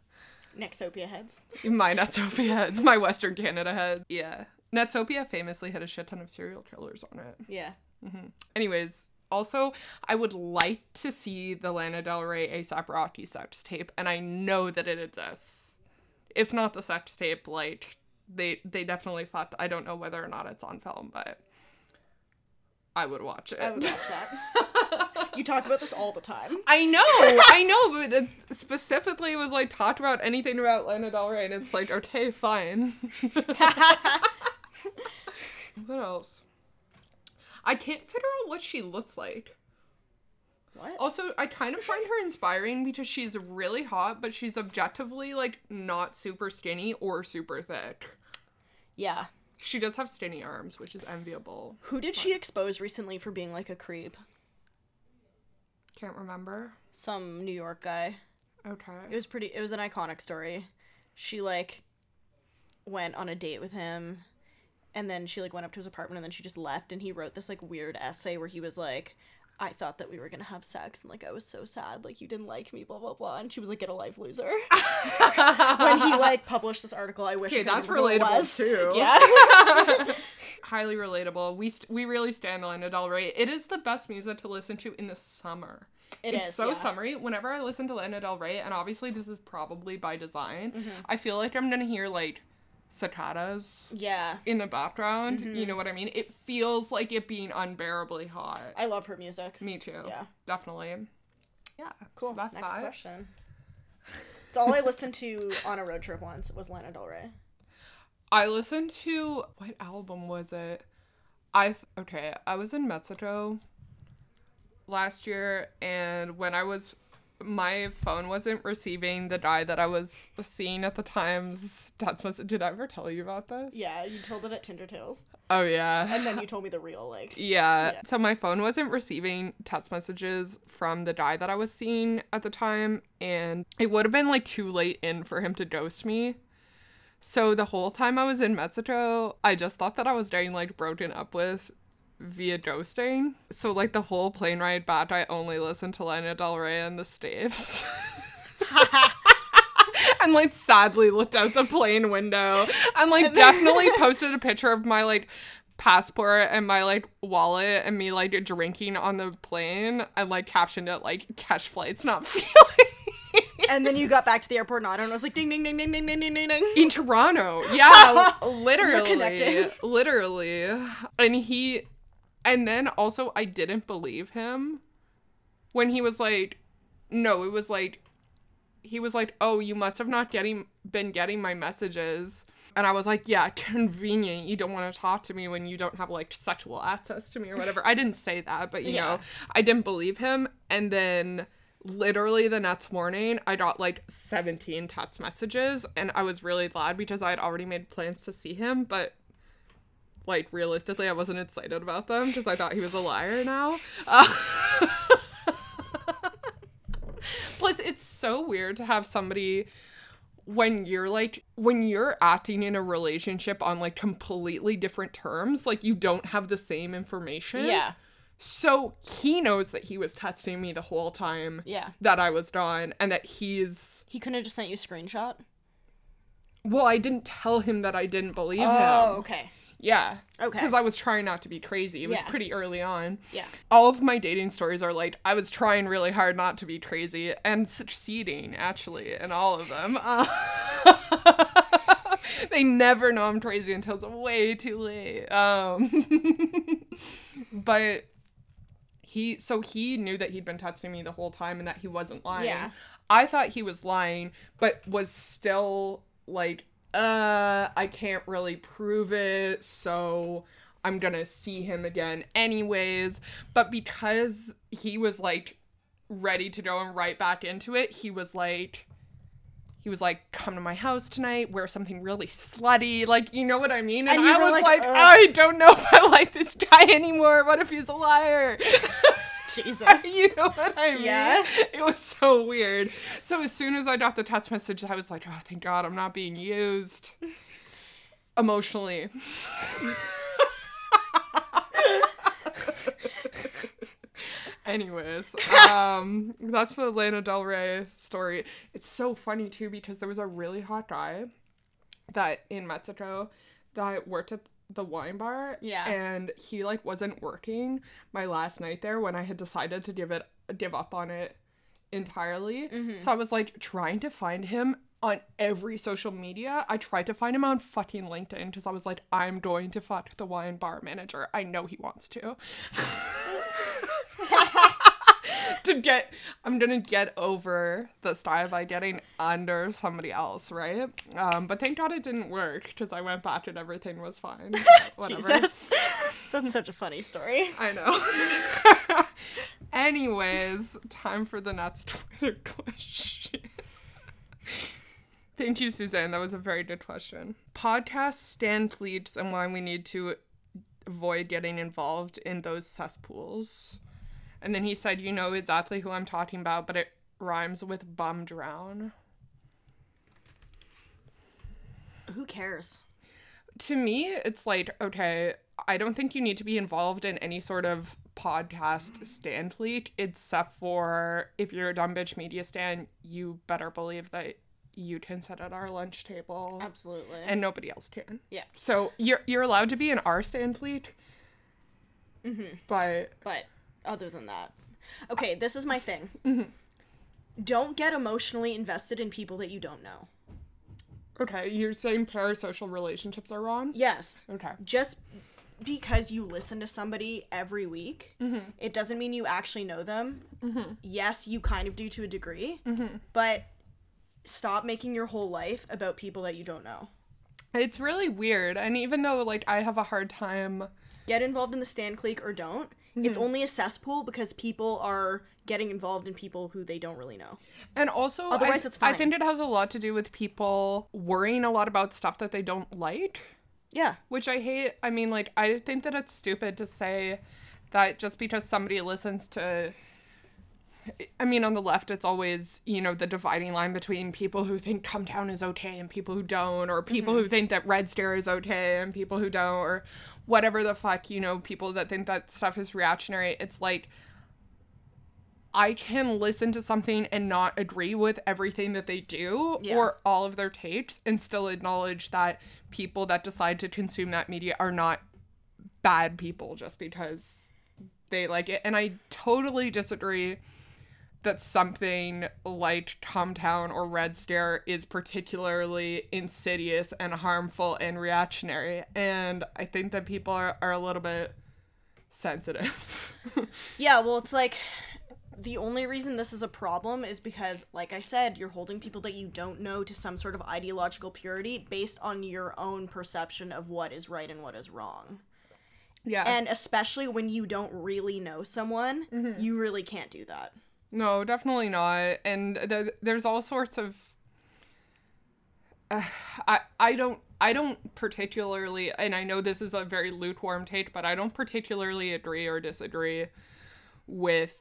Nexopia heads. my Nexopia heads, my Western Canada head. Yeah. Nexopia famously had a shit ton of serial killers on it. Yeah. Mm-hmm. Anyways, also, I would like to see the Lana Del Rey ASAP Rocky sex tape, and I know that it exists. If not the sex tape, like they they definitely thought. I don't know whether or not it's on film, but I would watch it. I would watch that. [LAUGHS] you talk about this all the time. I know, I know, but it specifically was like talked about anything about Lana Del Rey, and it's like okay, fine. [LAUGHS] [LAUGHS] what else? I can't figure out what she looks like. What? Also, I kind of [LAUGHS] find her inspiring because she's really hot, but she's objectively like not super skinny or super thick. Yeah. She does have skinny arms, which is enviable. Who did she expose recently for being like a creep? Can't remember. Some New York guy. Okay. It was pretty it was an iconic story. She like went on a date with him and then she like went up to his apartment and then she just left and he wrote this like weird essay where he was like I thought that we were gonna have sex and like I was so sad, like you didn't like me, blah blah blah. And she was like, "Get a life, loser." [LAUGHS] when he like published this article, I wish. Okay, that's relatable was. [LAUGHS] too. Yeah. [LAUGHS] Highly relatable. We st- we really stand Lana Del Rey. It is the best music to listen to in the summer. It it's is, so yeah. summery. Whenever I listen to Lana Del Rey, and obviously this is probably by design, Mm-hmm. I feel like I'm gonna hear like cicadas yeah. in the background. Mm-hmm. You know what I mean? It feels like it being unbearably hot. I love her music. Me too. Yeah. Definitely. Yeah. Cool. So that's Next that. question. [LAUGHS] It's all I listened to on a road trip once was Lana Del Rey. I listened to what album was it? I th- okay. I was in Mexico last year, and when I was, my phone wasn't receiving the guy that I was seeing at the times. That's was. Did I ever tell you about this? Yeah, you told it at Tinder Tales, Oh yeah. and then you told me the real like. [LAUGHS] Yeah. Yeah. So my phone wasn't receiving text messages from the guy that I was seeing at the time, and it would have been like too late in for him to ghost me. So the whole time I was in Mexico, I just thought that I was getting like broken up with via ghosting. So like the whole plane ride back, I only listened to Lana Del Rey and the Staves. [LAUGHS] and like sadly looked out the plane window and like definitely posted a picture of my like passport and my like wallet and me like drinking on the plane and like captioned it like catch flights not feeling and then you got back to the airport and I was like ding ding ding ding ding ding ding ding ding. in Toronto. [LAUGHS] Yeah, literally. Literally. And he and then also I didn't believe him when he was like no, it was like he was like, "Oh, you must have not getting been getting my messages." And I was like, "Yeah, [LAUGHS] convenient. You don't want to talk to me when you don't have like sexual access to me or whatever." I didn't say that, but you Yeah. know, I didn't believe him. And then literally the next morning, I got like 17 text messages and I was really glad because I had already made plans to see him, but like realistically, I wasn't excited about them because I thought he was a liar now. Uh, [LAUGHS] Plus, it's so weird to have somebody when you're like when you're acting in a relationship on like completely different terms, like you don't have the same information. Yeah. So he knows that he was texting me the whole time Yeah. that I was gone and that he's He couldn't have just sent you a screenshot. well, I didn't tell him that I didn't believe him. Oh, okay. Yeah. Okay. Because I was trying not to be crazy. It was Yeah. pretty early on. Yeah. All of my dating stories are like, I was trying really hard not to be crazy and succeeding, actually, in all of them. Uh, [LAUGHS] they never know I'm crazy until it's way too late. Um, [LAUGHS] but he, so he knew that he'd been texting me the whole time and that he wasn't lying. Yeah. I thought he was lying, but was still like, uh, I can't really prove it, so I'm gonna see him again anyways. But because he was like ready to go and right back into it, he was like, he was like, come to my house tonight, wear something really slutty, like, you know what I mean? And, And I was like, like, I don't know if I like this guy [LAUGHS] anymore. What if he's a liar? [LAUGHS] Jesus. [LAUGHS] you know what I mean? Yeah. It was so weird. So as soon as I got the text message, I was like, oh, thank God I'm not being used emotionally. Anyways, um, that's the Lana Del Rey story. It's so funny too because there was a really hot guy that in Mexico that worked at the wine bar. Yeah. And he like wasn't working my last night there when I had decided to give it give up on it entirely. Mm-hmm. So I was like trying to find him on every social media. I tried to find him on fucking LinkedIn because I was like, I'm going to fuck the wine bar manager. I know he wants to. [LAUGHS] [LAUGHS] [LAUGHS] to get I'm gonna get over the style by getting under somebody else, right? Um, but thank God it didn't work because I went back and everything was fine. [LAUGHS] Jesus. [LAUGHS] That's such a funny story. I know. Anyways, time for the next Twitter question. Thank you, Suzanne. That was a very good question. Podcast stand leads and why we need to avoid getting involved in those cesspools. And then he said, You know exactly who I'm talking about, but it rhymes with bum drown. Who cares? to me, it's like, okay, I don't think you need to be involved in any sort of podcast stand leak, except for if you're a dumb bitch media stand, you better believe that you can sit at our lunch table Absolutely. and nobody else can. yeah. So you're you're allowed to be in our stand leak, Mm-hmm. but But other than that, okay, this is my thing. Mm-hmm. Don't get emotionally invested in people that you don't know. okay, you're saying parasocial relationships are wrong. Yes. Okay. Just because you listen to somebody every week, Mm-hmm. it doesn't mean you actually know them. Yes, you kind of do to a degree, Mm-hmm. but stop making your whole life about people that you don't know. It's really weird, and even though like I have a hard time. Get involved in the stand clique or don't. It's Mm-hmm. only a cesspool because people are getting involved in people who they don't really know. And also, Otherwise, I, it's I think it has a lot to do with people worrying a lot about stuff that they don't like. Yeah. which I hate. I mean, like, I think that it's stupid to say that just because somebody listens to I mean, on the left, it's always, you know, the dividing line between people who think Cum Town is okay and people who don't, or people who mm-hmm. think that Red Scare is okay and people who don't, or whatever the fuck, you know, people that think that stuff is reactionary. It's like, I can listen to something and not agree with everything that they do Yeah. or all of their takes and still acknowledge that people that decide to consume that media are not bad people just because they like it. And I totally disagree that something like Cum Town or Red Scare is particularly insidious and harmful and reactionary. And I think that people are, are a little bit sensitive. [LAUGHS] Yeah, well, it's like the only reason this is a problem is because, like I said, you're holding people that you don't know to some sort of ideological purity based on your own perception of what is right and what is wrong. yeah. And especially when you don't really know someone, Mm-hmm. you really can't do that. No, definitely not. And th- there's all sorts of. Uh, I I don't I don't particularly, and I know this is a very lukewarm take, but I don't particularly agree or disagree with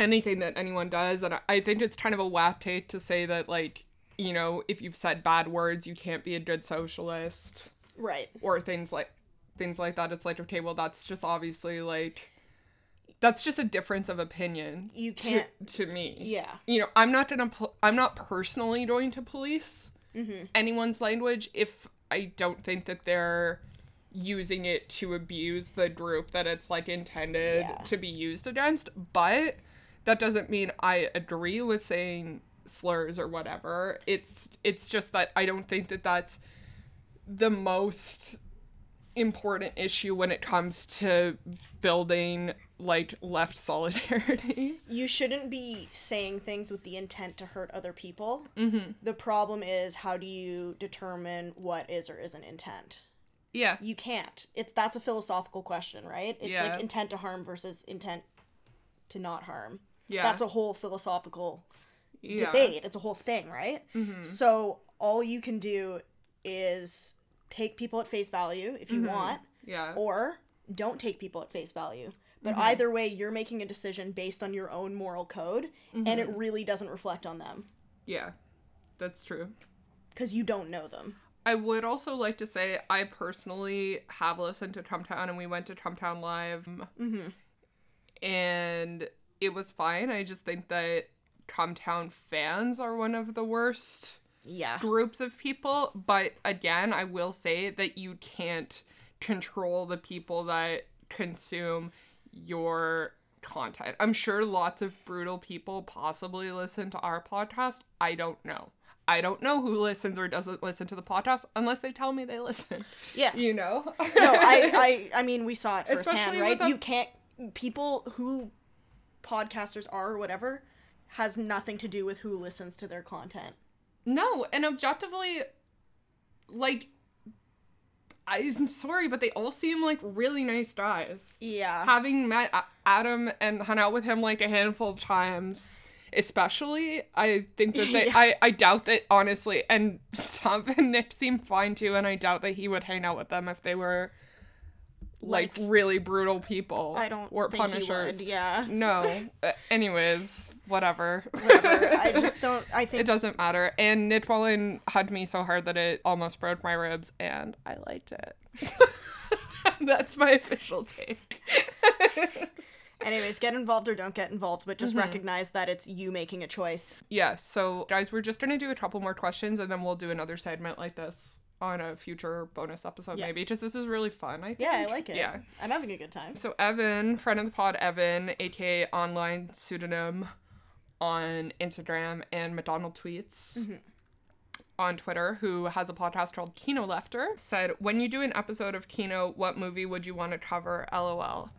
anything that anyone does, and I, I think it's kind of a whack take to say that like you know if you've said bad words you can't be a good socialist Right. or things like things like that. It's like okay, well that's just obviously like that's just a difference of opinion. You can't- to, me. Yeah. You know, I'm not gonna. pol- I'm not personally going to police Mm-hmm. anyone's language if I don't think that they're using it to abuse the group that it's like intended Yeah. to be used against. But that doesn't mean I agree with saying slurs or whatever. It's it's just that I don't think that that's the most important issue when it comes to building like left [LAUGHS] solidarity. You shouldn't be saying things with the intent to hurt other people. Mm-hmm. The problem is how do you determine what is or isn't intent? yeah. You can't. It's that's a philosophical question, right? It's Yeah. like intent to harm versus intent to not harm. Yeah. That's a whole philosophical yeah. debate. It's a whole thing, right? So all you can do is take people at face value if you want, Yeah. or don't take people at face value. But Mm-hmm. either way, you're making a decision based on your own moral code, and Mm-hmm. it really doesn't reflect on them yeah. That's true. because you don't know them. I would also like to say I personally have listened to Cum Town and we went to Cum Town Live. Mm-hmm. And it was fine. I just think that Cum Town fans are one of the worst Yeah. groups of people. But again, I will say that you can't control the people that consume your content. I'm sure lots of brutal people possibly listen to our podcast. I don't know. I don't know who listens or doesn't listen to the podcast unless they tell me they listen. Yeah. You know? no, I, [LAUGHS] I, I mean, we saw it firsthand, right? a- You can't. People who podcasters are or whatever has nothing to do with who listens to their content. No, and objectively, like, I'm sorry, but they all seem like really nice guys. Yeah. Having met Adam and hung out with him like a handful of times, especially, I think that they, [LAUGHS] Yeah. I, I doubt that, honestly, and [LAUGHS] Stav and Nick seem fine too, and I doubt that he would hang out with them if they were like, Like- really brutal people. I don't or think punishers. he would. Yeah. No. Uh, anyways, whatever. Whatever. I [LAUGHS] just don't. I think It doesn't matter. And Nick Mullen hugged me so hard that it almost broke my ribs, and I liked it. [LAUGHS] That's my official take. [LAUGHS] Anyways, get involved or don't get involved, but Mm-hmm. just recognize that it's you making a choice. Yeah, so guys, we're just gonna do a couple more questions, and then we'll do another segment like this on a future bonus episode, Yeah. maybe. Because this is really fun. I think. Yeah, I like it. Yeah. I'm having a good time. So Evan, friend of the pod, Evan, aka online pseudonym on Instagram and McDonald tweets mm-hmm. on Twitter, who has a podcast called Kino Lefter, said, "When you do an episode of Kino, what movie would you want to cover?" LOL.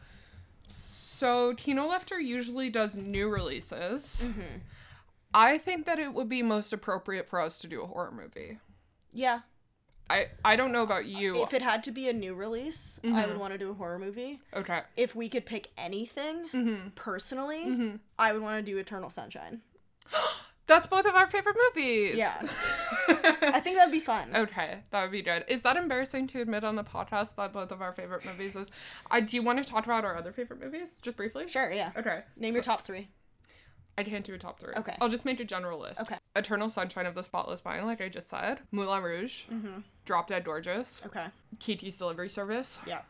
So Kino Lefter usually does new releases. Mm-hmm. I think that it would be most appropriate for us to do a horror movie. Yeah. I I don't know about you. If it had to be a new release, I Mm-hmm. would want to do a horror movie. okay. If we could pick anything, Mm-hmm. personally, I would want to do Eternal Sunshine. [GASPS] That's both of our favorite movies. Yeah. [LAUGHS] I think that'd be fun. Okay, that would be good. Is that embarrassing to admit on the podcast that both of our favorite movies is? I do you want to talk about our other favorite movies just briefly? Sure, yeah. Okay. Name your top three. I can't do a top three. Okay. I'll just make a general list. Okay. Eternal Sunshine of the Spotless Mind, like I just said. Moulin Rouge. Mm-hmm. Drop Dead Gorgeous. Okay. Kiki's Delivery Service. Yeah.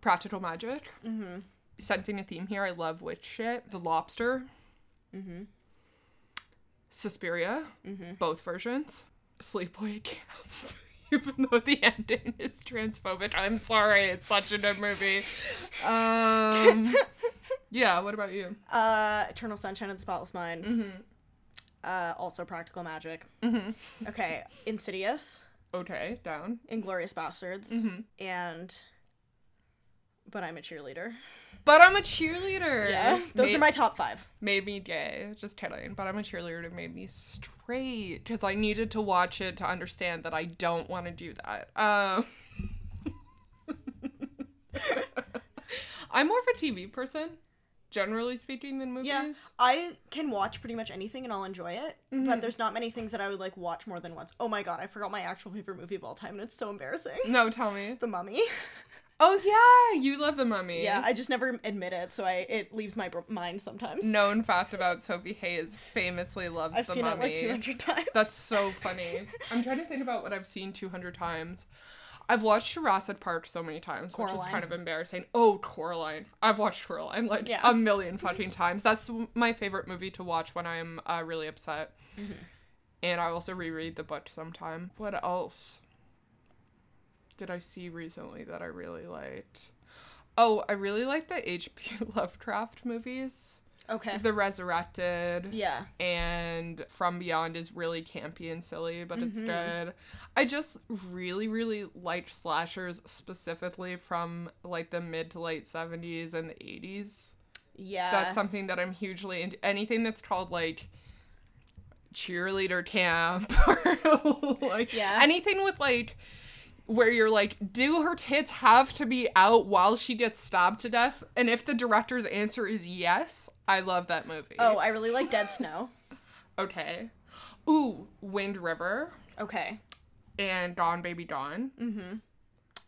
Practical Magic. Mm-hmm. Sensing a theme here. I love witch shit. The Lobster. Mm-hmm. Suspiria. Mm-hmm. Both versions. Sleepaway Camp. [LAUGHS] Even though the ending is transphobic. I'm sorry. It's such a good movie. [LAUGHS] Um, yeah, what about you? Uh, Eternal Sunshine of the Spotless Mind. Mm-hmm. Uh, also Practical Magic. Mm-hmm. Okay. Insidious. Okay, down. Inglorious Bastards. Mm-hmm. And. But I'm a cheerleader. But I'm a cheerleader. Yeah. Those made, are my top five. made me gay. Just kidding. But I'm a cheerleader. Made me straight because I needed to watch it to understand that I don't want to do that. Um, [LAUGHS] I'm more of a TV person, generally speaking, than movies. Yeah. I can watch pretty much anything and I'll enjoy it. Mm-hmm. But there's not many things that I would like watch more than once. Oh my god, I forgot my actual favorite movie of all time and it's so embarrassing. No, tell me. The Mummy. [LAUGHS] Oh yeah, you love the Mummy. Yeah, I just never admit it, so I it leaves my br- mind sometimes. Known fact about Sophie Hayes famously loves I've the seen Mummy. it like 200 times. That's so funny. I'm trying to think about what I've seen 200 times. I've watched Jurassic Park so many times, which is kind of embarrassing. Oh, Coraline. I've watched Coraline like Yeah. a million fucking times. That's my favorite movie to watch when I'm uh, really upset. Mm-hmm. And I also reread the book sometime. What else did I see recently that I really liked? Oh, I really like the H.P. [LAUGHS] Lovecraft movies. okay. The Resurrected Yeah. and From Beyond is really campy and silly, but it's Mhm. good. I just really, really liked slashers specifically from like the mid to late 70s and the 80s. Yeah. That's something that I'm hugely into. Anything that's called like cheerleader camp [LAUGHS] or like Yeah. anything with like where you're like, do her tits have to be out while she gets stabbed to death? And if the director's answer is yes, I love that movie. Oh, I really like Dead Snow. [LAUGHS] Okay. Ooh, Wind River Okay. And Gone Baby Gone. Mm-hmm.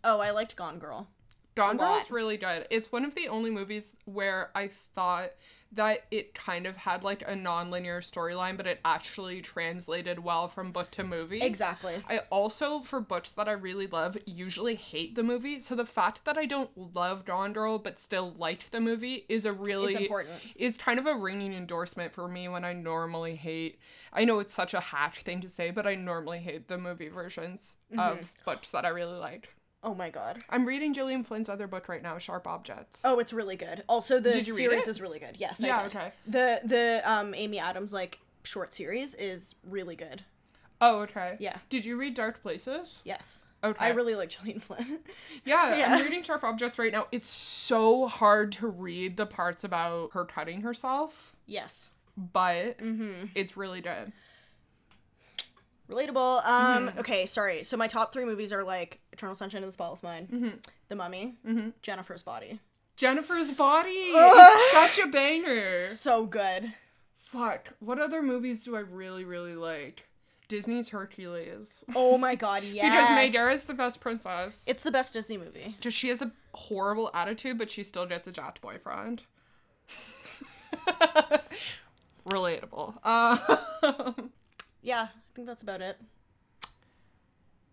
Oh, I liked Gone Girl. Gone Girl is really good. It's one of the only movies where I thought that it kind of had like a non-linear storyline, but it actually translated well from book to movie. Exactly. I also, for books that I really love, usually hate the movie. So the fact that I don't love Gone Girl but still liked the movie is a really It's important. is kind of a ringing endorsement for me when I normally hate. I know it's such a hack thing to say, but I normally hate the movie versions Mm-hmm. of books that I really like. Oh my god. I'm reading Gillian Flynn's other book right now, Sharp Objects. Oh, it's really good. Also, the Did you read series it? is really good. Yes, Yeah, I did. okay. The the um Amy Adams like short series is really good. Oh, okay. Yeah. Did you read Dark Places? Yes. Okay. I really like Gillian Flynn. Yeah, [LAUGHS] Yeah. I'm reading Sharp Objects right now. It's so hard to read the parts about her cutting herself, yes. but Mm-hmm. it's really good. Relatable. Um. Mm-hmm. Okay. Sorry. So my top three movies are like Eternal Sunshine of the Spotless Mind, Mm-hmm. The Mummy, Jennifer's Body. Jennifer's Body [LAUGHS] is such a banger. So good. Fuck. What other movies do I really, really like? Disney's Hercules. Oh my [LAUGHS] god. Yes. Because Megara's the best princess. It's the best Disney movie. Just she has a horrible attitude, but she still gets a jacked boyfriend. [LAUGHS] Relatable. Um, Yeah. I think that's about it.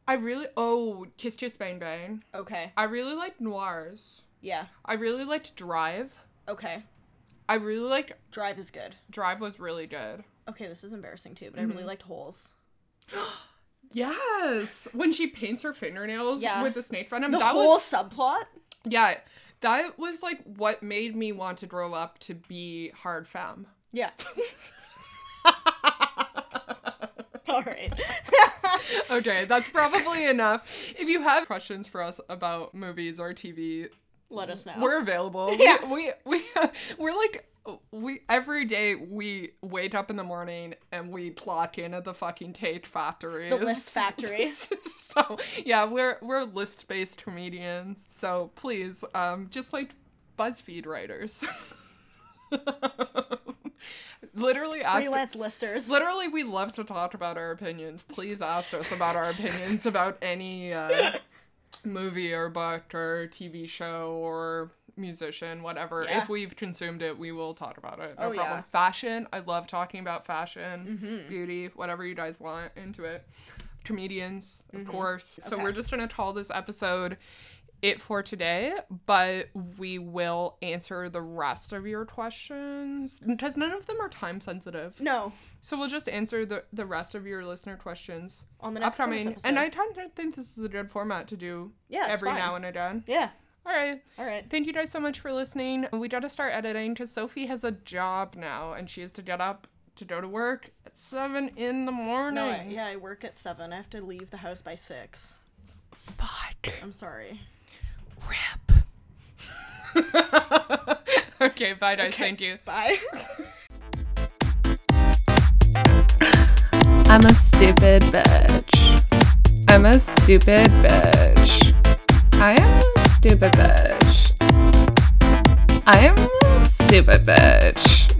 I really oh Kiss Kiss Bang Bang. Okay. I really liked noirs. Yeah. I really liked Drive. Okay. I really liked Drive is good. Drive was really good. Okay, this is embarrassing too, but I Mm-hmm. really liked Holes. [GASPS] Yes, when she paints her fingernails Yeah. with the snake venom, The that whole was subplot. yeah, that was like what made me want to grow up to be hard femme. Yeah. [LAUGHS] All right. [LAUGHS] Okay, that's probably enough. If you have questions for us about movies or TV, Let us know. we're available. Yeah. We we, we [LAUGHS] we're like we every day we wake up in the morning and we clock in at the fucking Tate factory. The list factories. [LAUGHS] so yeah, we're we're list based comedians. So please, um, just like BuzzFeed writers. Literally ask Freelance listers. Literally, we love to talk about our opinions. Please ask us about our opinions about any uh, [LAUGHS] movie or book or TV show or musician, whatever. Yeah. If we've consumed it, we will talk about it. No Oh, problem. yeah. Fashion. I love talking about fashion, Mm-hmm. beauty, whatever you guys want into it. Comedians, of course. So Okay. we're just going to call this episode it for today, but we will answer the rest of your questions because none of them are time sensitive. no, So we'll just answer the, the rest of your listener questions on the next upcoming. episode. And I kind of think this is a good format to do Yeah, every fine. now and again. yeah. All right. All right. Thank you guys so much for listening. We got to start editing because Sophie has a job now and she has to get up to go to work at 7 in the morning. No, I, yeah, I work at seven. I have to leave the house by six. Fuck. I'm sorry. Rip. [LAUGHS] okay, bye guys. Thank you. Bye. [LAUGHS] I'm a stupid bitch. I'm a stupid bitch. I am a stupid bitch. I am a stupid bitch.